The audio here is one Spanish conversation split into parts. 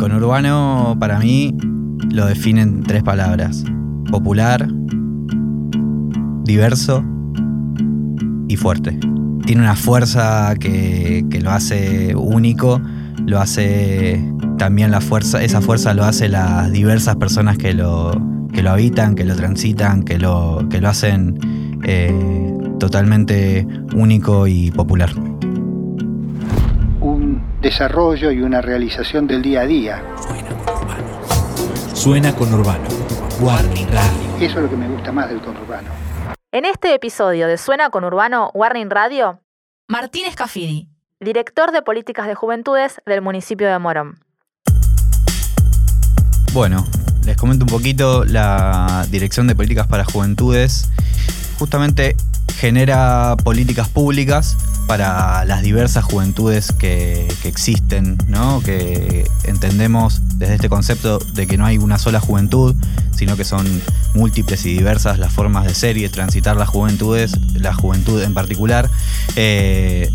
conurbano para mí lo definen tres palabras. Popular, diverso y fuerte. Tiene una fuerza que, lo hace único, lo hace también la fuerza, esa fuerza lo hace las diversas personas que lo, que lo habitan, que lo transitan, que lo, que lo hacen eh, totalmente único y popular. Desarrollo y una realización del día a día. Suena con Urbano. Warning Radio. Eso es lo que me gusta más del conurbano. En este episodio de Suena con Urbano Warning Radio, Martín Escafidi, director de políticas de juventudes del municipio de Morón. Bueno, les comento un poquito la Dirección de Políticas para Juventudes. Justamente genera políticas públicas para las diversas juventudes que, existen, ¿no? que entendemos desde este concepto de que no hay una sola juventud, sino que son múltiples y diversas las formas de ser y de transitar las juventudes, la juventud en particular. Eh,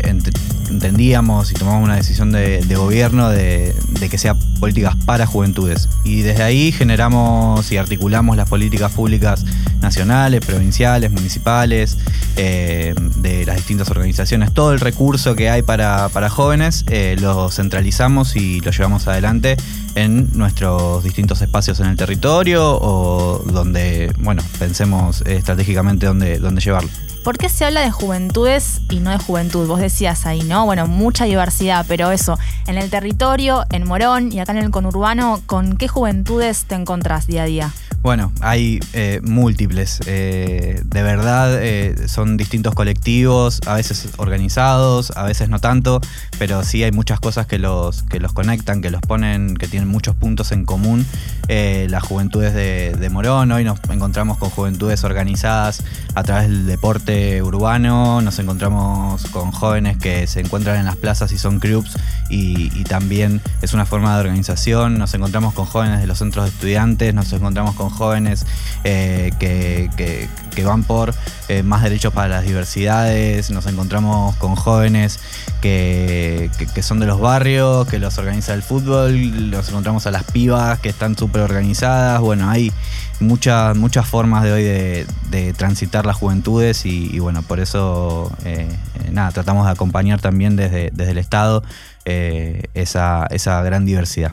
entendíamos y tomamos una decisión de, gobierno de, que sea políticas para juventudes. Y desde ahí generamos y articulamos las políticas públicas nacionales, provinciales, municipales, eh, de las distintas organizaciones. Todo el recurso que hay para, jóvenes eh, lo centralizamos y lo llevamos adelante en nuestros distintos espacios en el territorio o donde, bueno, pensemos estratégicamente dónde, dónde llevarlo. ¿Por qué se habla de juventudes y no de juventud? Vos decías ahí, ¿no? Bueno, mucha diversidad, pero eso, en el territorio, en Morón y acá en el conurbano, ¿con qué juventudes te encontrás día a día? Bueno, hay eh, múltiples. Eh, de verdad, eh, son distintos colectivos, a veces organizados, a veces no tanto, pero sí hay muchas cosas que los, que los conectan, que los ponen, que tienen muchos puntos en común. las juventudes de, Morón, hoy nos encontramos con juventudes organizadas a través del deporte urbano, nos encontramos con jóvenes que se encuentran en las plazas y son clubs y, y también es una forma de organización, nos encontramos con jóvenes de los centros de estudiantes, nos encontramos con jóvenes eh, que, van por eh, más derechos para las diversidades, nos encontramos con jóvenes que, son de los barrios, que los organiza el fútbol, nos encontramos a las pibas que están súper organizadas, bueno, hay muchas, muchas formas de hoy de, transitar las juventudes y, bueno, por eso eh, nada, tratamos de acompañar también desde, desde el Estado esa, esa gran diversidad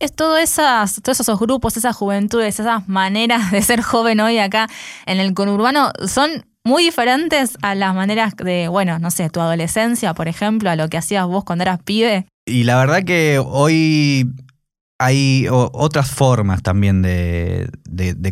es todo esas, todos esos grupos, esas juventudes, esas maneras de ser joven hoy acá en el conurbano son muy diferentes a las maneras de, bueno, no sé, tu adolescencia, por ejemplo, a lo que hacías vos cuando eras pibe. Y la verdad que hoy hay otras formas también de,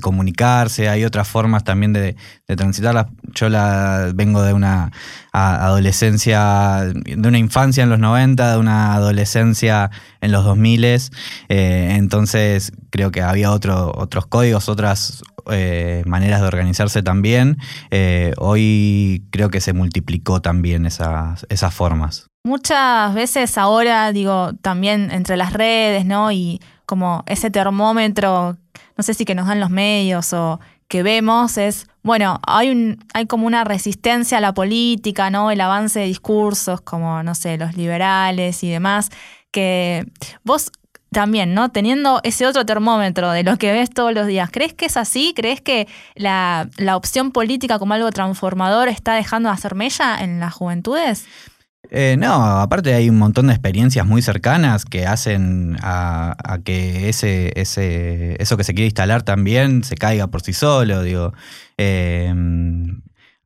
comunicarse, hay otras formas también de, transitarlas. Yo la, vengo de una adolescencia, de una infancia en los 90, de una adolescencia en los 2000, eh, entonces creo que había otro, otros códigos, otras eh, maneras de organizarse también. Eh, hoy creo que se multiplicó también esas, esas formas. Muchas veces ahora, digo, también entre las redes, ¿no? Y como ese termómetro, no sé si que nos dan los medios o que vemos es, bueno, hay, un, hay como una resistencia a la política, ¿no? El avance de discursos como, no sé, los liberales y demás, que vos también, ¿no? Teniendo ese otro termómetro de lo que ves todos los días, ¿crees que es así? ¿Crees que la, la opción política como algo transformador está dejando de hacer mella en las juventudes? Eh, no, aparte hay un montón de experiencias muy cercanas que hacen a, que ese, ese, eso que se quiere instalar también se caiga por sí solo. Digo, eh,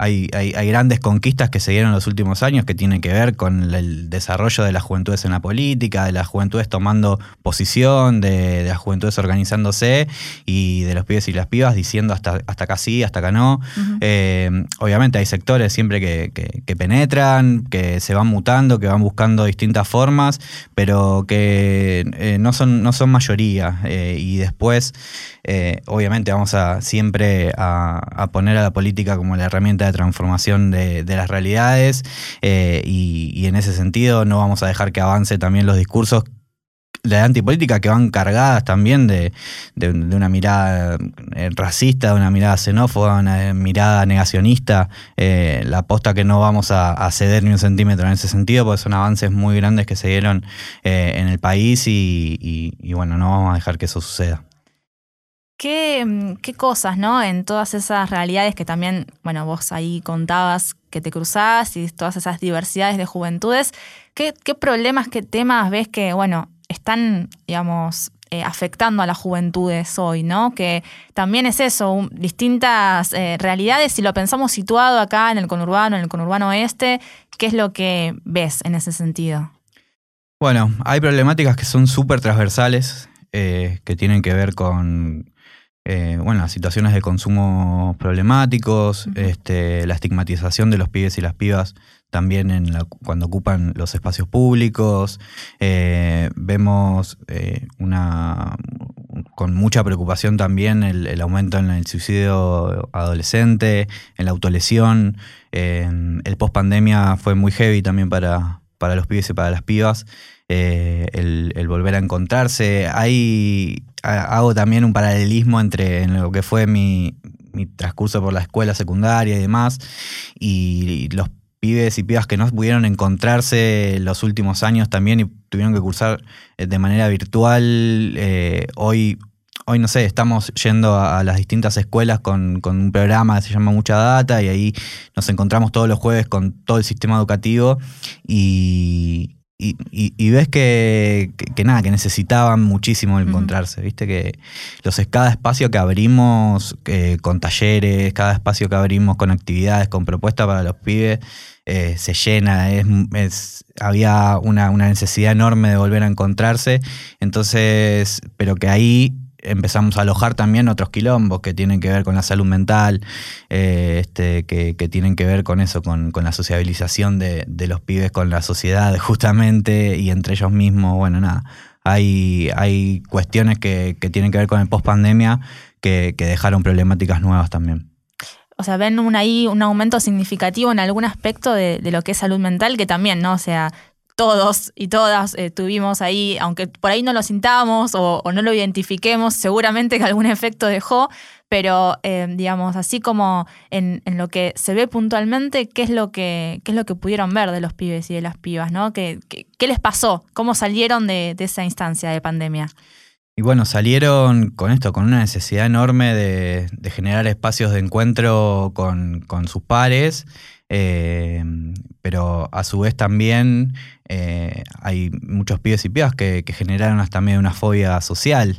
hay, grandes conquistas que se dieron en los últimos años que tienen que ver con el desarrollo de las juventudes en la política, de las juventudes tomando posición, de, las juventudes organizándose y de los pibes y las pibas diciendo hasta, hasta acá sí, hasta acá no. Eh, obviamente hay sectores siempre que, penetran, que se van mutando, que van buscando distintas formas, pero que eh, no, son, no son mayoría. Eh, y después, obviamente, vamos a siempre a poner a la política como la herramienta de transformación de, las realidades eh, y, en ese sentido no vamos a dejar que avance también los discursos la antipolítica que van cargadas también de, de- de una mirada eh, racista, de una mirada xenófoba, una mirada negacionista. Eh, la aposta que no vamos a, ceder ni un centímetro en ese sentido, porque son avances muy grandes que se dieron eh, en el país y- y bueno, no vamos a dejar que eso suceda. ¿Qué, mm, qué cosas, ¿no? En todas esas realidades que también, bueno, vos ahí contabas que te cruzás y todas esas diversidades de juventudes, ¿qué, problemas, qué temas ves que, bueno, están, digamos, eh, afectando a las juventudes hoy, ¿no? Que también es eso, distintas eh, realidades. Si lo pensamos situado acá en el conurbano, en el conurbano oeste, ¿qué es lo que ves en ese sentido? Bueno, hay problemáticas que son súper transversales, eh, que tienen que ver con eh, bueno, las situaciones de consumo problemáticos, este, la estigmatización de los pibes y las pibas también en la- cuando ocupan los espacios públicos. Eh, vemos eh, una con mucha preocupación también el, el aumento en el suicidio adolescente, en la autolesión. El post pandemia fue muy heavy también para, para los pibes y para las pibas. Eh, el, el volver a encontrarse. Hay, ha- hago también un paralelismo entre en lo que fue mi, mi transcurso por la escuela secundaria y demás, y los pibes y pibas que no pudieron encontrarse los últimos años también y tuvieron que cursar eh, de manera virtual. eh, hoy, hoy, no sé, estamos yendo a, las distintas escuelas con, con un programa que se llama Mucha Data y ahí nos encontramos todos los jueves con todo el sistema educativo y, y, y- y ves que, que- que nada, que necesitaban muchísimo encontrarse, viste que los, cada espacio que abrimos eh, con talleres, cada espacio que abrimos con actividades, con propuestas para los pibes, eh, se llena, es, es- había una, una necesidad enorme de volver a encontrarse, entonces, pero que ahí empezamos a alojar también otros quilombos que tienen que ver con la salud mental, eh, este, que, que tienen que ver con eso, con, con la sociabilización de, de los pibes con la sociedad justamente y entre ellos mismos, bueno, nada. Hay, hay cuestiones que, que tienen que ver con el post pandemia que, que dejaron problemáticas nuevas también. O sea, ven un, ahí un aumento significativo en algún aspecto de, de lo que es salud mental, que también, ¿no? O sea, todos y todas eh, tuvimos ahí, aunque por ahí no lo sintamos o, no lo identifiquemos, seguramente que algún efecto dejó, pero eh, digamos, así como en, en lo que se ve puntualmente, ¿qué es lo que, qué es lo que pudieron ver de los pibes y de las pibas, ¿no? ¿Qué, qué, qué les pasó? ¿Cómo salieron de, de esa instancia de pandemia? Y bueno, salieron con esto, con una necesidad enorme de, de generar espacios de encuentro con, con sus pares, eh, pero a su vez también eh, hay muchos pibes y pibas que, que generaron hasta medio una fobia social.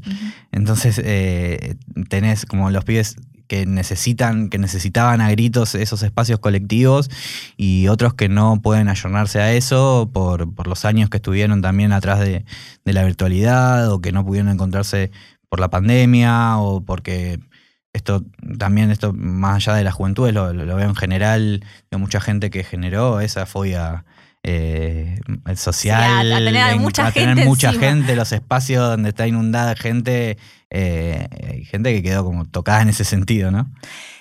Entonces eh, tenés como los pibes que necesitan, que necesitaban a gritos esos espacios colectivos y otros que no pueden ayornarse a eso por, por los años que estuvieron también atrás de, de la virtualidad o que no pudieron encontrarse por la pandemia o porque esto también, esto más allá de la juventud, lo, lo veo en general, veo mucha gente que generó esa fobia eh, social, Sí, a- a tener a en- mucha a tener gente mucha encima. gente, los espacios donde está inundada de gente, eh, hay gente que quedó como tocada en ese sentido, ¿no?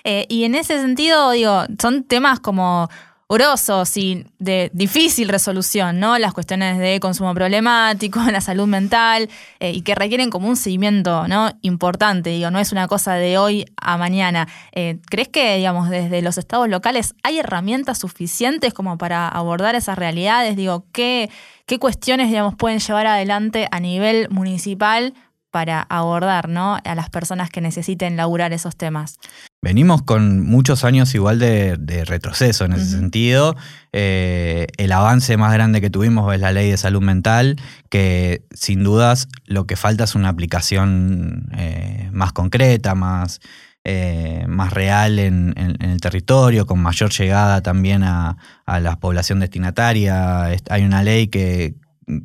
Eh, y en ese sentido, digo, son temas como grosos y de difícil resolución, ¿no? Las cuestiones de consumo problemático, la salud mental, eh, y que requieren como un seguimiento, ¿no? Importante, digo, no es una cosa de hoy a mañana. Eh, ¿Crees que, digamos, desde los estados locales hay herramientas suficientes como para abordar esas realidades? Digo, ¿qué, qué cuestiones, digamos, pueden llevar adelante a nivel municipal para abordar, ¿no? A las personas que necesiten laburar esos temas. Venimos con muchos años igual de, de retroceso en ese sentido. Eh, el avance más grande que tuvimos es la ley de salud mental, que sin dudas lo que falta es una aplicación eh, más concreta, más, eh, más real en, en- en el territorio, con mayor llegada también a, a la población destinataria. Es- Hay una ley que,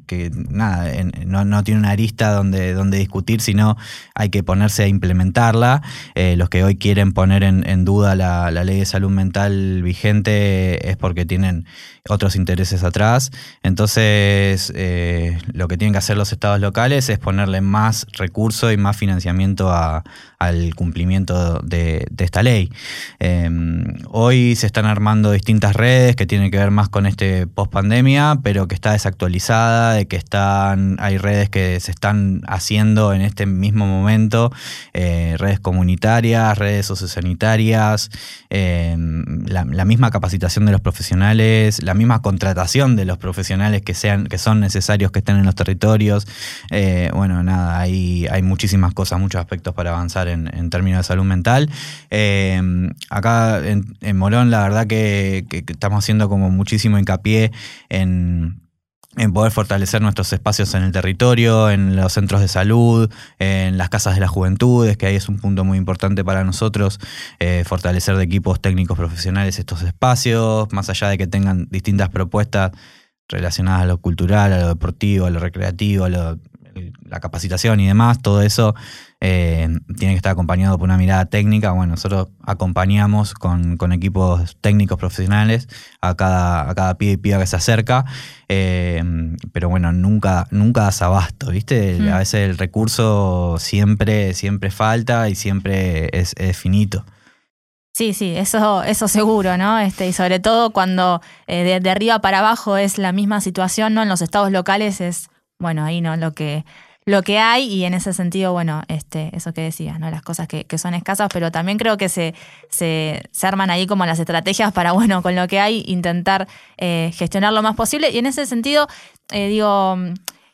que nada, no, no tiene una arista donde, donde discutir, sino hay que ponerse a implementarla. Eh, los que hoy quieren poner en, en duda la, la ley de salud mental vigente es porque tienen otros intereses atrás. Entonces, eh, lo que tienen que hacer los estados locales es ponerle más recursos y más financiamiento a al cumplimiento de, esta ley. Em, hoy se están armando distintas redes que tienen que ver más con este post pandemia, pero que está desactualizada, de que están, hay redes que se están haciendo en este mismo momento, eh, redes comunitarias, redes sociosanitarias, la, la, misma capacitación de los profesionales, la misma contratación de los profesionales que, sean, que son necesarios que estén en los territorios. Eh, bueno, nada, hay, hay muchísimas cosas, muchos aspectos para avanzar en, términos de salud mental. Eh, acá en, Morón, la verdad que, estamos haciendo como muchísimo hincapié en poder fortalecer nuestros espacios en el territorio, en los centros de salud, en las casas de las juventudes, que ahí es un punto muy importante para nosotros, eh, fortalecer de equipos técnicos profesionales estos espacios, más allá de que tengan distintas propuestas relacionadas a lo cultural, a lo deportivo, a lo recreativo, a la capacitación y demás, todo eso eh, tiene que estar acompañado por una mirada técnica. Bueno, nosotros acompañamos con, equipos técnicos profesionales a cada, a cada pibe y piba que se acerca, eh, pero bueno, nunca, nunca das abasto, ¿viste? Mm. A veces el recurso siempre, siempre falta y siempre es, finito. Sí, sí, eso, eso seguro, ¿no? Este, y sobre todo cuando eh, de, arriba para abajo es la misma situación, ¿no? En los estados locales es, bueno, ahí no lo que lo que hay y en ese sentido, bueno, este, eso que decías, ¿no? Las cosas que, son escasas, pero también creo que se, se, arman ahí como las estrategias para, bueno, con lo que hay, intentar eh, gestionar lo más posible. Y en ese sentido, eh, digo,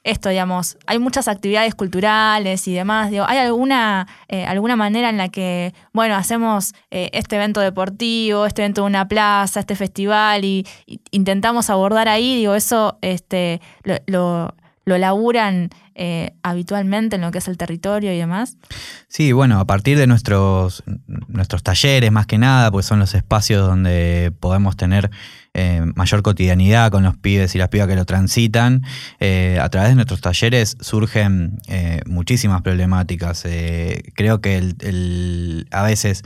esto, digamos, hay muchas actividades culturales y demás. Digo, ¿hay alguna, eh, alguna manera en la que, bueno, hacemos este evento deportivo, este evento de una plaza, este festival y, intentamos abordar ahí? Digo, eso este, lo laburan eh, habitualmente en lo que es el territorio y demás? Sí, bueno, a partir de nuestros, nuestros talleres más que nada, pues son los espacios donde podemos tener eh, mayor cotidianidad con los pibes y las pibas que lo transitan. Eh, a través de nuestros talleres surgen muchísimas problemáticas. creo que a veces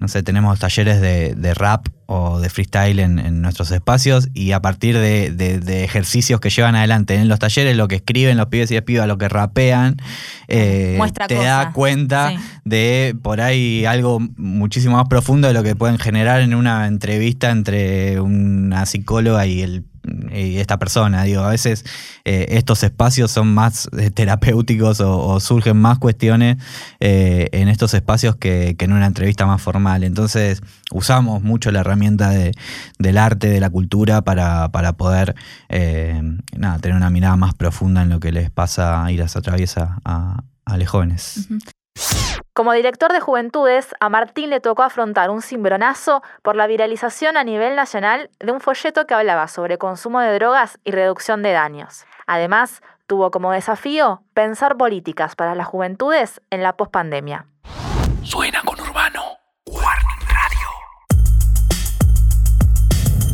no sé, tenemos talleres de, rap o de freestyle en, nuestros espacios y a partir de, ejercicios que llevan adelante en los talleres, lo que escriben los pibes y las pibas, lo que rapean, eh, te da cuenta de por ahí algo muchísimo más profundo de lo que pueden generar en una entrevista entre una psicóloga y el esta persona. Digo, a veces eh, estos espacios son más eh, terapéuticos o, surgen más cuestiones eh, en estos espacios que, en una entrevista más formal. Entonces usamos mucho la herramienta del arte, de la cultura para, poder nada, tener una mirada más profunda en lo que les pasa y las atraviesa a, a los jóvenes. Como director de Juventudes, a Martín le tocó afrontar un cimbronazo por la viralización a nivel nacional de un folleto que hablaba sobre consumo de drogas y reducción de daños. Además, tuvo como desafío pensar políticas para las juventudes en la pospandemia. Suena con Urbano. Warning Radio.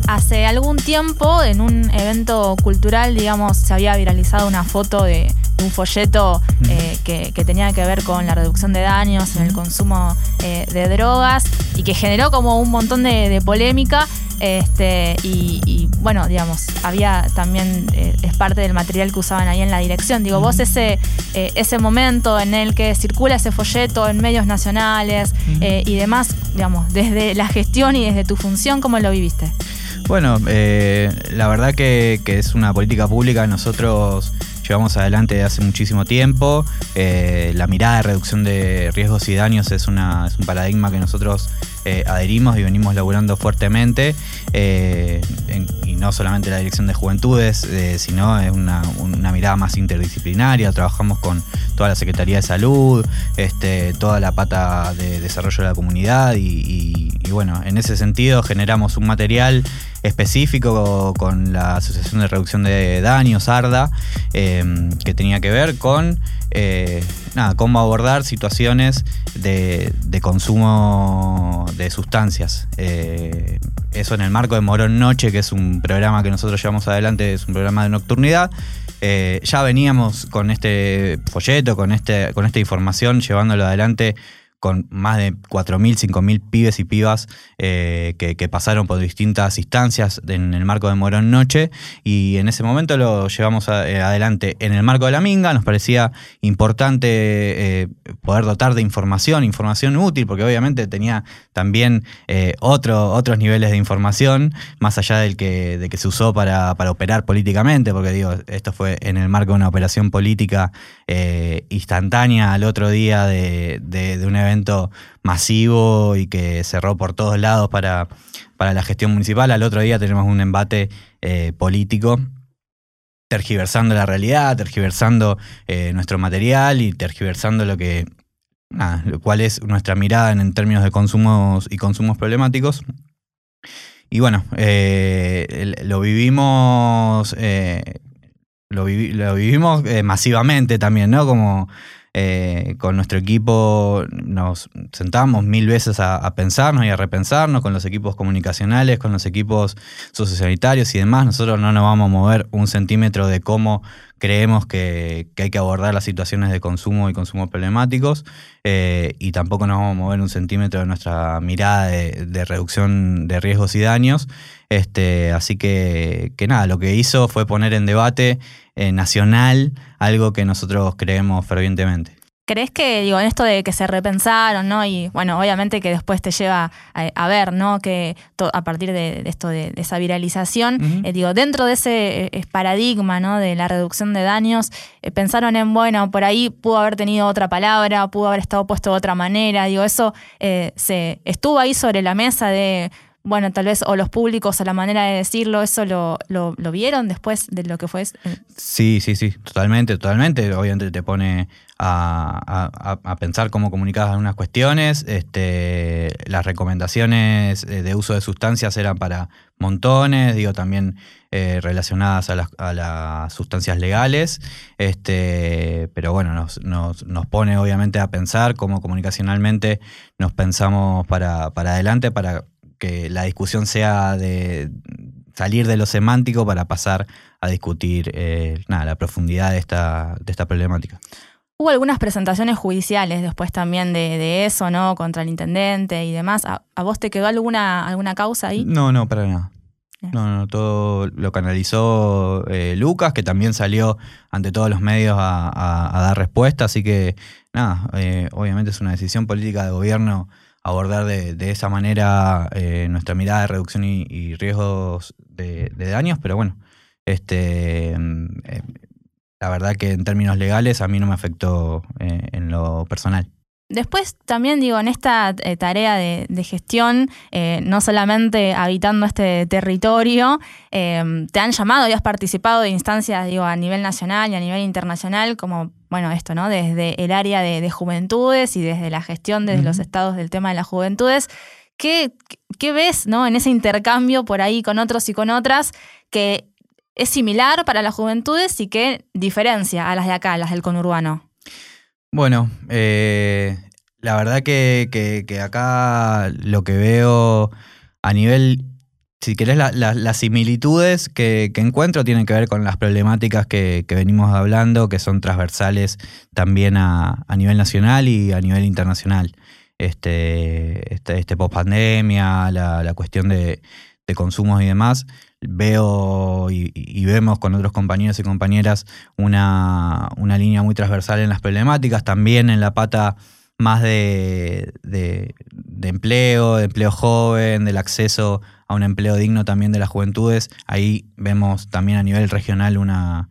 Hace algún tiempo, en un evento cultural, digamos, se había viralizado una foto de un folleto eh, que, tenía que ver con la reducción de daños en el consumo eh, de drogas y que generó como un montón de, polémica. Este, y, bueno, digamos, había también, eh, es parte del material que usaban ahí en la dirección. Digo, vos ese, ese momento en el que circula ese folleto en medios nacionales y demás, digamos, desde la gestión y desde tu función, ¿cómo lo viviste? Bueno, la verdad que, que es una política pública. Nosotros llevamos adelante hace muchísimo tiempo. Eh, la mirada de reducción de riesgos y daños es, una, es un paradigma que nosotros eh, adherimos y venimos laburando fuertemente. Eh, y no solamente la dirección de juventudes, sino es una, mirada más interdisciplinaria. Trabajamos con toda la Secretaría de Salud, este, toda la pata de desarrollo de la comunidad y, bueno, en ese sentido generamos un material específico con la Asociación de Reducción de Daños, ARDA, em, que tenía que ver con eh, nada, cómo abordar situaciones de, consumo de sustancias. Eh, eso en el marco de Morón Noche, que es un programa que nosotros llevamos adelante, es un programa de nocturnidad. Eh, ya veníamos con este folleto, con, este, con esta información, llevándolo adelante con más de 4.000, 5.000 pibes y pibas eh, que, pasaron por distintas instancias en el marco de Morón Noche. Y en ese momento lo llevamos eh, adelante. En el marco de la Minga, nos parecía importante eh, poder dotar de información, información útil, porque obviamente tenía también otro, otros niveles de información, más allá del que, de que se usó para, operar políticamente, porque digo, esto fue en el marco de una operación política instantánea al otro día de, de, de un evento masivo y que cerró por todos lados para, para la gestión municipal. Al otro día tenemos un embate eh, político tergiversando la realidad, tergiversando eh, nuestro material y tergiversando lo que nada, lo cual es nuestra mirada en, términos de consumos y consumos problemáticos. Y bueno, eh, lo vivimos, lo, lo, vivimos masivamente también, ¿no? Como eh, con nuestro equipo nos sentamos mil veces a, pensarnos y a repensarnos con los equipos comunicacionales, con los equipos sociosanitarios y demás. Nosotros no nos vamos a mover un centímetro de cómo creemos que, hay que abordar las situaciones de consumo y consumo problemáticos eh, y tampoco nos vamos a mover un centímetro de nuestra mirada de, reducción de riesgos y daños. Este, así que nada, lo que hizo fue poner en debate eh, nacional, algo que nosotros creemos fervientemente. ¿Crees que, digo, en esto de que se repensaron, ¿no? Y bueno, obviamente que después te lleva a, ver, ¿no? Que a partir de, esto, de, esa viralización, eh, digo, dentro de ese eh, paradigma, ¿no? De la reducción de daños, pensaron en, bueno, por ahí pudo haber tenido otra palabra, pudo haber estado puesto de otra manera, digo, eso se estuvo ahí sobre la mesa de, bueno, tal vez, o los públicos, a la manera de decirlo, ¿eso lo, lo, vieron después de lo que fue? Sí, sí, sí, totalmente, totalmente. Obviamente te pone a, pensar cómo comunicabas algunas cuestiones. Este, las recomendaciones eh, de uso de sustancias eran para montones, digo, también eh, relacionadas a las, a las, sustancias legales. Este, pero bueno, nos, nos, nos, pone obviamente a pensar cómo comunicacionalmente nos pensamos para, para adelante, para que la discusión sea de salir de lo semántico para pasar a discutir eh, nada, la profundidad de esta, de esta problemática. Hubo algunas presentaciones judiciales después también de, eso, ¿no? Contra el intendente y demás. ¿A, vos te quedó alguna, alguna causa ahí? No, no, para nada. No, no, todo lo canalizó eh, Lucas, que también salió ante todos los medios a, dar respuesta, así que nada, eh, obviamente es una decisión política de gobierno abordar de, esa manera eh, nuestra mirada de reducción y, riesgos de, daños, pero bueno, este, mm, eh, la verdad que en términos legales a mí no me afectó eh, en lo personal. Después también digo, en esta eh, tarea de, gestión, eh, no solamente habitando este territorio, eh, te han llamado y has participado de instancias digo, a nivel nacional y a nivel internacional, como, bueno, esto, ¿no? Desde el área de, juventudes y desde la gestión desde los estados del tema de las juventudes. ¿Qué, ¿Qué ves ¿no? en ese intercambio por ahí con otros y con otras que es similar para las juventudes y que diferencia a las de acá, las del conurbano? Bueno, eh, la verdad que, acá lo que veo a nivel, si querés, las similitudes que, encuentro tienen que ver con las problemáticas que, venimos hablando, que son transversales también a, nivel nacional y a nivel internacional. Este, este, este post pandemia, la, cuestión de, de consumos y demás, veo y, vemos con otros compañeros y compañeras una, línea muy transversal en las problemáticas, también en la pata más de, empleo, de empleo joven, del acceso a un empleo digno también de las juventudes. Ahí vemos también a nivel regional una,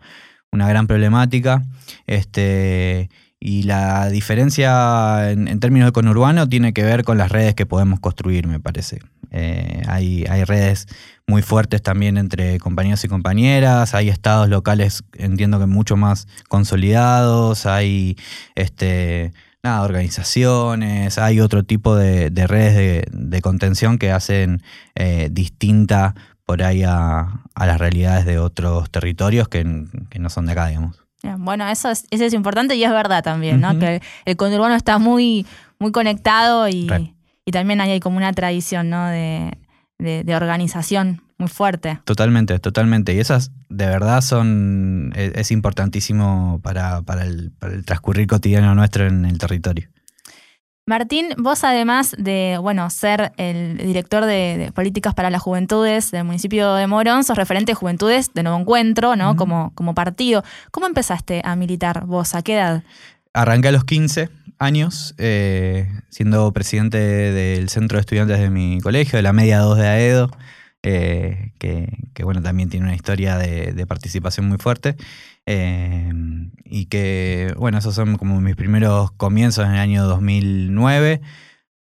gran problemática. Este, y la diferencia en, términos de conurbano tiene que ver con las redes que podemos construir, me parece. Eh, hay, hay redes muy fuertes también entre compañeros y compañeras, hay estados locales, entiendo que mucho más consolidados, hay este, nada, organizaciones, hay otro tipo de, redes de, contención que hacen eh, distinta por ahí a, las realidades de otros territorios que, no son de acá, digamos. Bueno, eso es, eso es importante y es verdad también, ¿no? Que el conurbano está muy, muy conectado y, y también hay como una tradición, ¿no? De, de, organización muy fuerte. Totalmente, totalmente. Y esas de verdad son, e, es, importantísimo para, para, el, para el transcurrir cotidiano nuestro en el territorio. Martín, vos además de bueno ser el director de, de, políticas para las juventudes del municipio de Morón, sos referente de juventudes de Nuevo Encuentro, ¿no? como, como partido. ¿Cómo empezaste a militar vos? ¿A qué edad? Arranqué a los 15 años, eh, siendo presidente del centro de estudiantes de mi colegio, de la media 2 de AEDO, eh, que, bueno, también tiene una historia de, de participación muy fuerte. Eh, y que, bueno, esos son como mis primeros comienzos en el año 2009.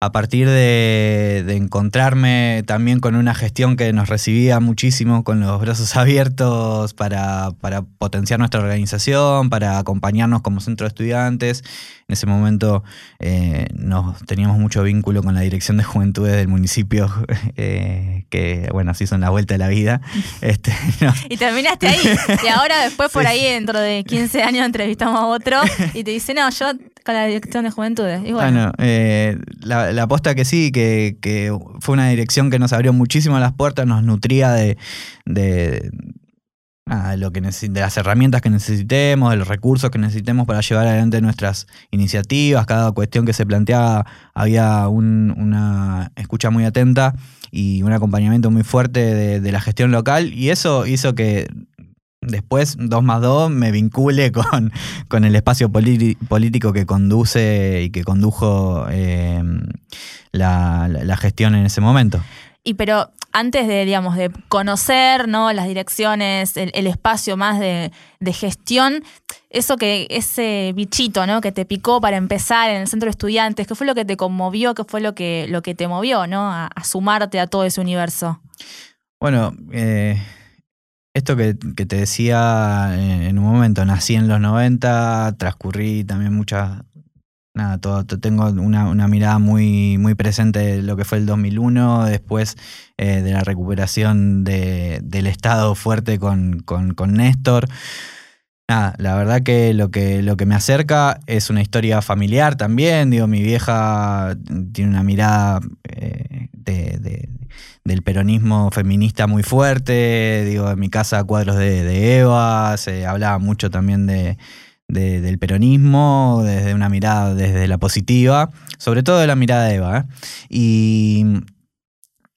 A partir de, de, encontrarme también con una gestión que nos recibía muchísimo, con los brazos abiertos para, para potenciar nuestra organización, para acompañarnos como centro de estudiantes. En ese momento eh, nos teníamos mucho vínculo con la Dirección de Juventudes del municipio, eh, que bueno, así son la vuelta de la vida. Este, no. Y terminaste ahí. Y ahora después por sí. ahí, dentro de 15 años, entrevistamos a otro y te dice, no, yo con la Dirección de Juventudes. Y bueno, bueno eh, la, la aposta que sí, que, que, fue una dirección que nos abrió muchísimo las puertas, nos nutría de, de nada, lo que de las herramientas que necesitemos, de los recursos que necesitemos para llevar adelante nuestras iniciativas. Cada cuestión que se planteaba había un, una escucha muy atenta y un acompañamiento muy fuerte de, la gestión local y eso hizo que después, 2 más 2, me vincule con, con el espacio político que conduce y que condujo eh, la, la gestión en ese momento. Y pero antes de, digamos, de conocer ¿no? las direcciones, el, espacio más de, de, gestión, eso que, ese bichito ¿no? que te picó para empezar en el centro de estudiantes, ¿qué fue lo que te conmovió? ¿Qué fue lo que, lo que te movió ¿no? a, a sumarte a todo ese universo? Bueno, eh, esto que, que, te decía en un momento, nací en los 90, transcurrí también muchas, nada, tengo una, mirada muy, muy presente de lo que fue el 2001, después eh, de la recuperación de, del Estado fuerte con, con, con, Néstor. Nada, la verdad que lo, que lo que me acerca es una historia familiar también. Digo, mi vieja tiene una mirada eh, de, de, del peronismo feminista muy fuerte. Digo, en mi casa cuadros de Eva, se hablaba mucho también de, de, del peronismo, desde una mirada, desde la positiva, sobre todo de la mirada de Eva. ¿eh? Y,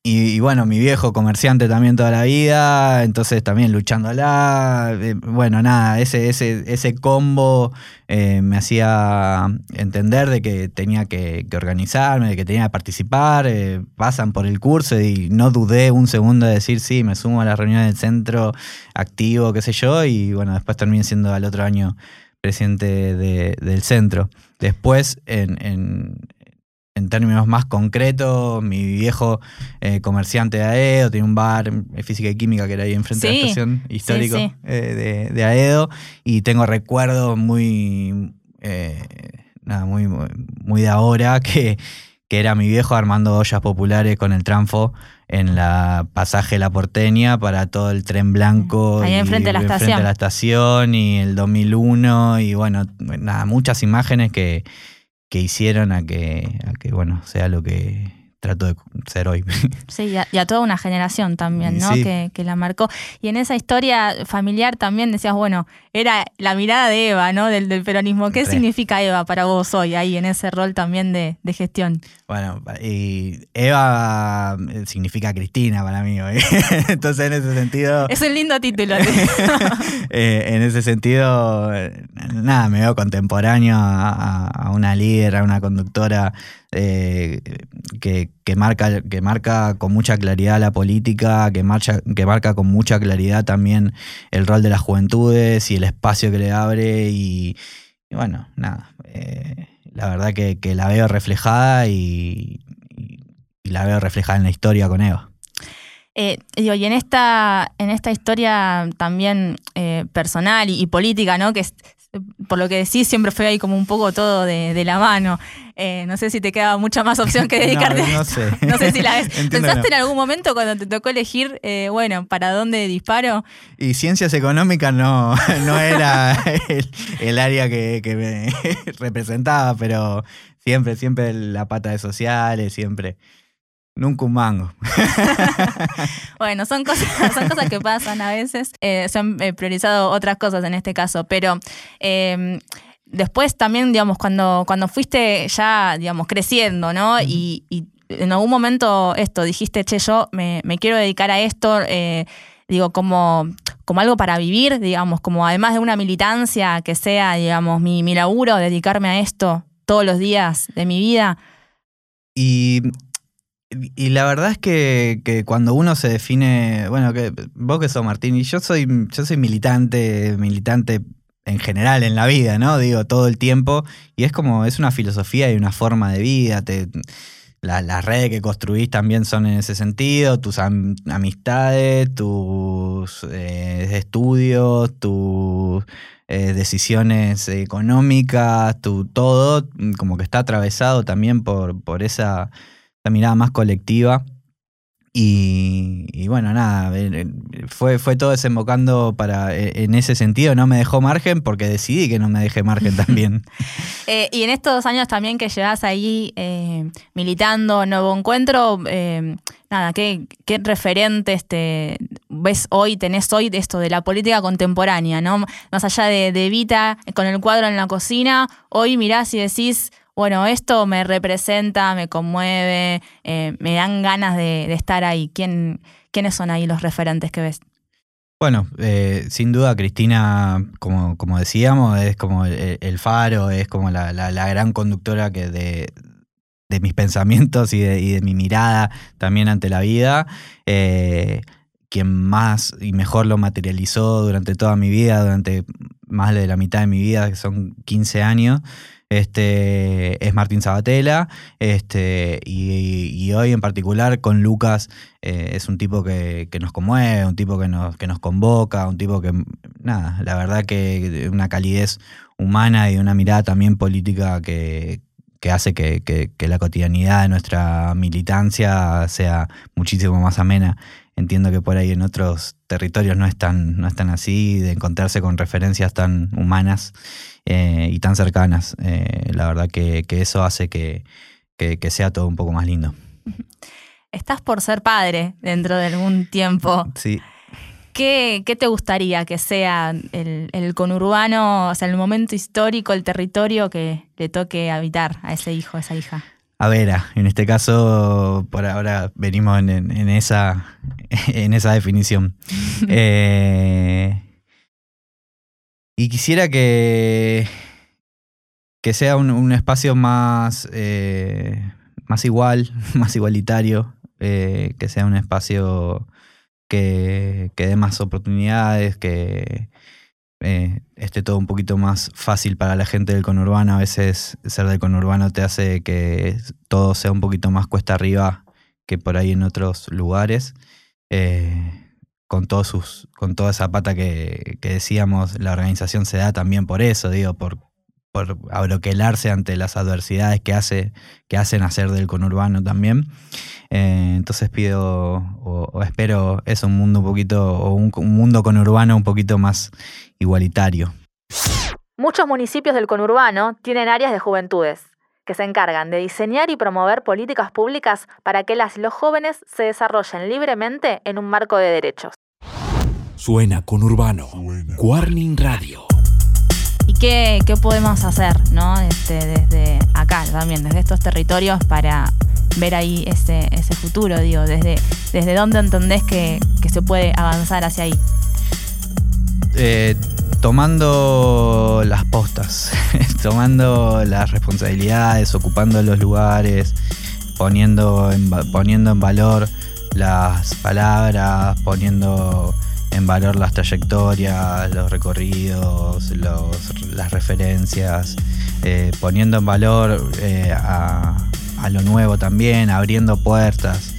y, bueno, mi viejo comerciante también toda la vida, entonces también luchándola. Eh, bueno, nada, ese, ese, ese combo eh, me hacía entender de que tenía que, organizarme, de que tenía que participar. Eh, pasan por el curso y no dudé un segundo de decir, sí, me sumo a la reunión del centro activo, qué sé yo, y bueno, después terminé siendo al otro año presidente de, del centro. Después, en, en, en, términos más concretos, mi viejo eh, comerciante de AEDO tiene un bar de física y química que era ahí enfrente sí, de la estación histórico sí, sí. Eh, de, de, AEDO y tengo recuerdos muy, eh, nada, muy, muy de ahora que, que era mi viejo armando ollas populares con el tranfo en la pasaje La Porteña para todo el tren blanco. Ahí enfrente de la enfrente estación. de la estación y el 2001 y bueno, nada, muchas imágenes que, que hicieron a que, a que, bueno, sea lo que trato de ser hoy. Sí, y a, y a toda una generación también, ¿no? Sí. Que, que, la marcó. Y en esa historia familiar también decías, bueno, era la mirada de Eva, ¿no? Del, del peronismo. ¿Qué Re. significa Eva para vos hoy, ahí en ese rol también de, de gestión? Bueno, y Eva eh, significa Cristina para mí hoy. Entonces, en ese sentido. Es un lindo título. eh, en ese sentido, nada, me veo contemporáneo a, a una líder, a una conductora eh, que, que, marca, que marca con mucha claridad la política, que, marcha, que marca con mucha claridad también el rol de las juventudes y el espacio que le abre y, bueno, nada, eh, la verdad que, la veo reflejada y, la veo reflejada en la historia con Eva. Eh, digo, y en esta, en esta historia también eh, personal y, política, ¿no? Que por lo que decís, siempre fue ahí como un poco todo de la mano. Eh, no sé si te queda mucha más opción que dedicarte no, no sé. no sé si la ves. ¿Pensaste en algún momento cuando te tocó elegir, eh, bueno, para dónde disparo? Y ciencias económicas no, no era el, el, área que, que me representaba, pero siempre, siempre la pata de sociales, siempre. Nunca un mango. bueno, son cosas, son cosas que pasan a veces. Eh, se han priorizado otras cosas en este caso, pero eh, después también, digamos, cuando, cuando fuiste ya, digamos, creciendo, ¿no? y, y en algún momento esto, dijiste, che, yo me, me quiero dedicar a esto, eh, digo, como, como algo para vivir, digamos, como además de una militancia que sea, digamos, mi, mi laburo, dedicarme a esto todos los días de mi vida. Y, y la verdad es que, que cuando uno se define, bueno, que vos que sos Martín, y yo soy, yo soy militante, militante en general en la vida, ¿no? Digo, todo el tiempo. Y es como, es una filosofía y una forma de vida. Te, la- las redes que construís también son en ese sentido, tus am- amistades, tus eh, estudios, tus eh, decisiones económicas, tu todo, como que está atravesado también por, por esa, esa mirada más colectiva. Y, y bueno, nada, eh, eh, fue, fue todo desembocando para, eh, en ese sentido, no me dejó margen porque decidí que no me deje margen también. Eh, y en estos años también que llevas ahí eh, militando Nuevo Encuentro, eh, nada, ¿qué, qué referentes te ves hoy, tenés hoy de esto de la política contemporánea, ¿no? Más allá de, de Vita con el cuadro en la cocina, hoy mirás y decís, bueno, esto me representa, me conmueve, eh, me dan ganas de, estar ahí. ¿Quién, ¿Quiénes son ahí los referentes que ves? Bueno, eh, sin duda Cristina, como, decíamos, es como el, faro, es como la, gran conductora que de, mis pensamientos y de, y de mi mirada también ante la vida. Eh, quien más y mejor lo materializó durante toda mi vida, durante más de la mitad de mi vida, que son 15 años, este, es Martín Sabatella. Este, y, hoy en particular con Lucas eh, es un tipo que, que nos conmueve, un tipo que nos, que nos convoca, un tipo que, nada, la verdad que una calidez humana y una mirada también política que, que hace que, que- que la cotidianidad de nuestra militancia sea muchísimo más amena. Entiendo que por ahí en otros territorios no es tan, no es tan así, de encontrarse con referencias tan humanas eh, y tan cercanas. Eh, la verdad que, que eso hace que, que- que sea todo un poco más lindo. Estás por ser padre dentro de algún tiempo. Sí. ¿Qué, qué te gustaría que sea el, el conurbano, o sea, el momento histórico, el territorio que le toque habitar a ese hijo, a esa hija? A ver, ah, en este caso, por ahora venimos en, en- en esa, en esa definición. Eh, y quisiera que, que sea un, un espacio más, eh, más igual, más igualitario, eh, que sea un espacio que, que dé más oportunidades, que eh, esté todo un poquito más fácil para la gente del conurbano. A veces ser del conurbano te hace que todo sea un poquito más cuesta arriba que por ahí en otros lugares. Con, todos sus, con toda esa pata que, decíamos, la organización se da también por eso, digo, por, por abroquelarse ante las adversidades que, hace, que hacen hacer del conurbano también. Eh, entonces pido o, espero eso, un mundo un poquito, o un, un mundo conurbano un poquito más igualitario. Muchos municipios del conurbano tienen áreas de juventudes que se encargan de diseñar y promover políticas públicas para que las los jóvenes se desarrollen libremente en un marco de derechos. Suena con Urbano. Warning Radio. ¿Y qué, qué podemos hacer, no? Este, desde acá también, desde estos territorios para ver ahí ese, ese futuro, digo, desde, desde dónde entendés que, que se puede avanzar hacia ahí. Eh, tomando las postas, tomando las responsabilidades, ocupando los lugares, poniendo en, poniendo en valor las palabras, poniendo en valor las trayectorias, los recorridos, los- las referencias, eh, poniendo en valor eh, a, a lo nuevo también, abriendo puertas.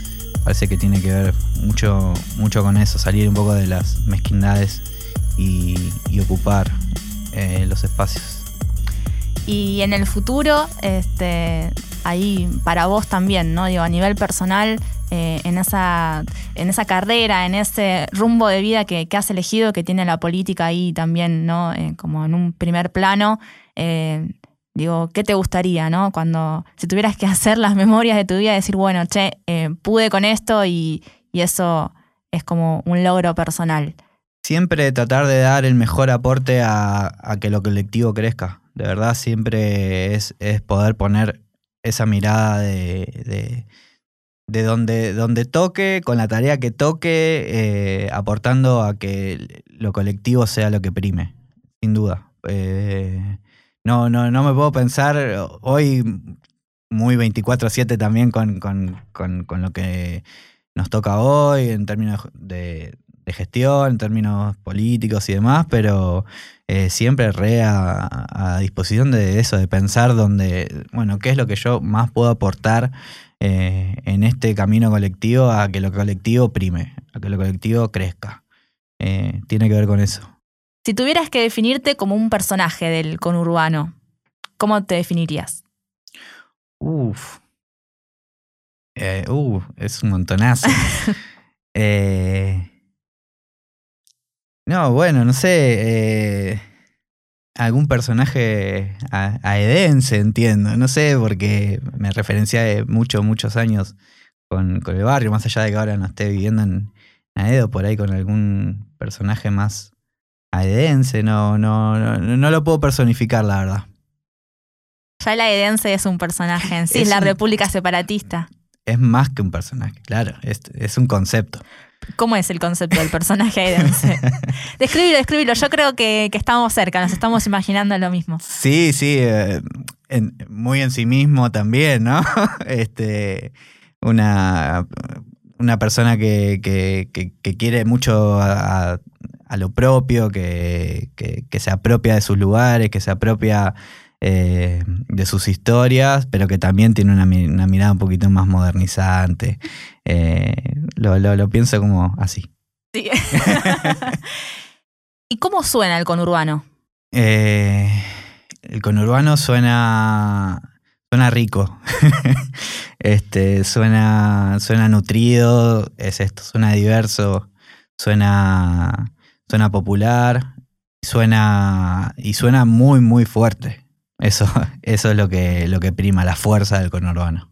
Parece que tiene que ver mucho, mucho con eso, salir un poco de las mezquindades y, ocupar eh, los espacios. Y en el futuro, este, ahí para vos también, ¿no? Digo, a nivel personal, eh, en, esa, en esa carrera, en ese rumbo de vida que, has elegido, que tiene la política ahí también, ¿no? Eh, como en un primer plano, eh, digo, ¿qué te gustaría, ¿no? Cuando, si tuvieras que hacer las memorias de tu vida, decir, bueno, che, pude con esto y, y eso es como un logro personal. Siempre tratar de dar el mejor aporte a, que lo colectivo crezca. De verdad, siempre es, es poder poner esa mirada de, de donde, donde toque, con la tarea que toque, eh, aportando a que lo colectivo sea lo que prime, sin duda. Eh, no, no, no me puedo pensar hoy muy 24-7 también con, con, con, con, lo que nos toca hoy en términos de, gestión, en términos políticos y demás, pero eh, siempre re a, a, disposición de eso, de pensar donde, bueno, qué es lo que yo más puedo aportar eh, en este camino colectivo a que lo colectivo prime, a que lo colectivo crezca. Eh, tiene que ver con eso. Si tuvieras que definirte como un personaje del conurbano, ¿cómo te definirías? Uf. Eh, uh, es un montonazo. eh, no, bueno, no sé. Eh, algún personaje aedense, entiendo. No sé, porque me referencia de muchos, muchos años con, con, el barrio, más allá de que ahora no esté viviendo en Aedo, por ahí con algún personaje más aedense. No, no, no, no lo puedo personificar, la verdad. Ya el aedense es un personaje en sí, es, es la un, República Separatista. Es más que un personaje, claro, es, es un concepto. ¿Cómo es el concepto del personaje aedense? describilo, describilo. Yo creo que, que, estamos cerca, nos estamos imaginando lo mismo. Sí, sí, eh, en, muy en sí mismo también, ¿no? este, una, una persona que, que, que quiere mucho a, a lo propio, que, se apropia de sus lugares, que se apropia eh, de sus historias, pero que también tiene una, una mirada un poquito más modernizante. Eh, lo, lo, lo, pienso como así. Sí. ¿Y cómo suena el conurbano? Eh, el conurbano suena. Suena rico. este, suena, suena nutrido, es esto, suena diverso, suena, suena popular, suena. y suena muy, muy fuerte. Eso, eso es lo que, lo que prima, la fuerza del conurbano.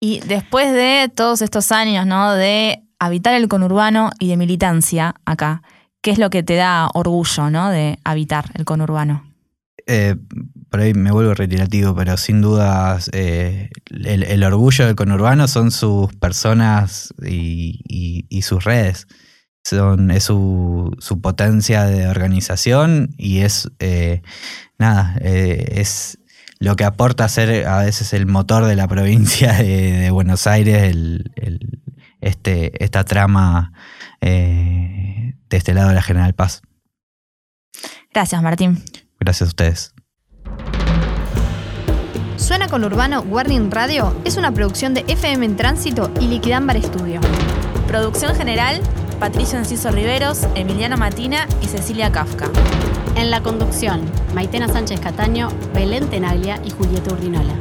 Y después de todos estos años, ¿no? De habitar el conurbano y de militancia acá, ¿qué es lo que te da orgullo, ¿no? De habitar el conurbano? Eh, por ahí me vuelvo retirativo, pero sin dudas eh, el, el, orgullo del conurbano son sus personas y, y, y sus redes. Son, es su, su, potencia de organización y es eh, nada, eh, es lo que aporta a ser a veces el motor de la provincia de, de Buenos Aires, el, el, este, esta trama eh, de este lado de la General Paz. Gracias, Martín. Gracias a ustedes. Suena con Urbano Warning Radio es una producción de FM en Tránsito y Liquidámbar Studio. Producción general, Patricio Enciso Riveros, Emiliano Matina y Cecilia Kafka. En la conducción, Maitena Sánchez Cataño, Belén Tenaglia y Julieta Urdinola.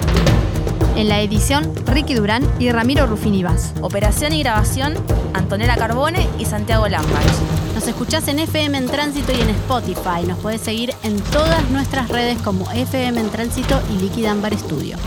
En la edición, Ricky Durán y Ramiro Rufini Vaz. Operación y grabación, Antonella Carbone y Santiago Lambach. Nos escuchás en FM en Tránsito y en Spotify. Nos podés seguir en todas nuestras redes como FM en Tránsito y Liquid Ambar Studio.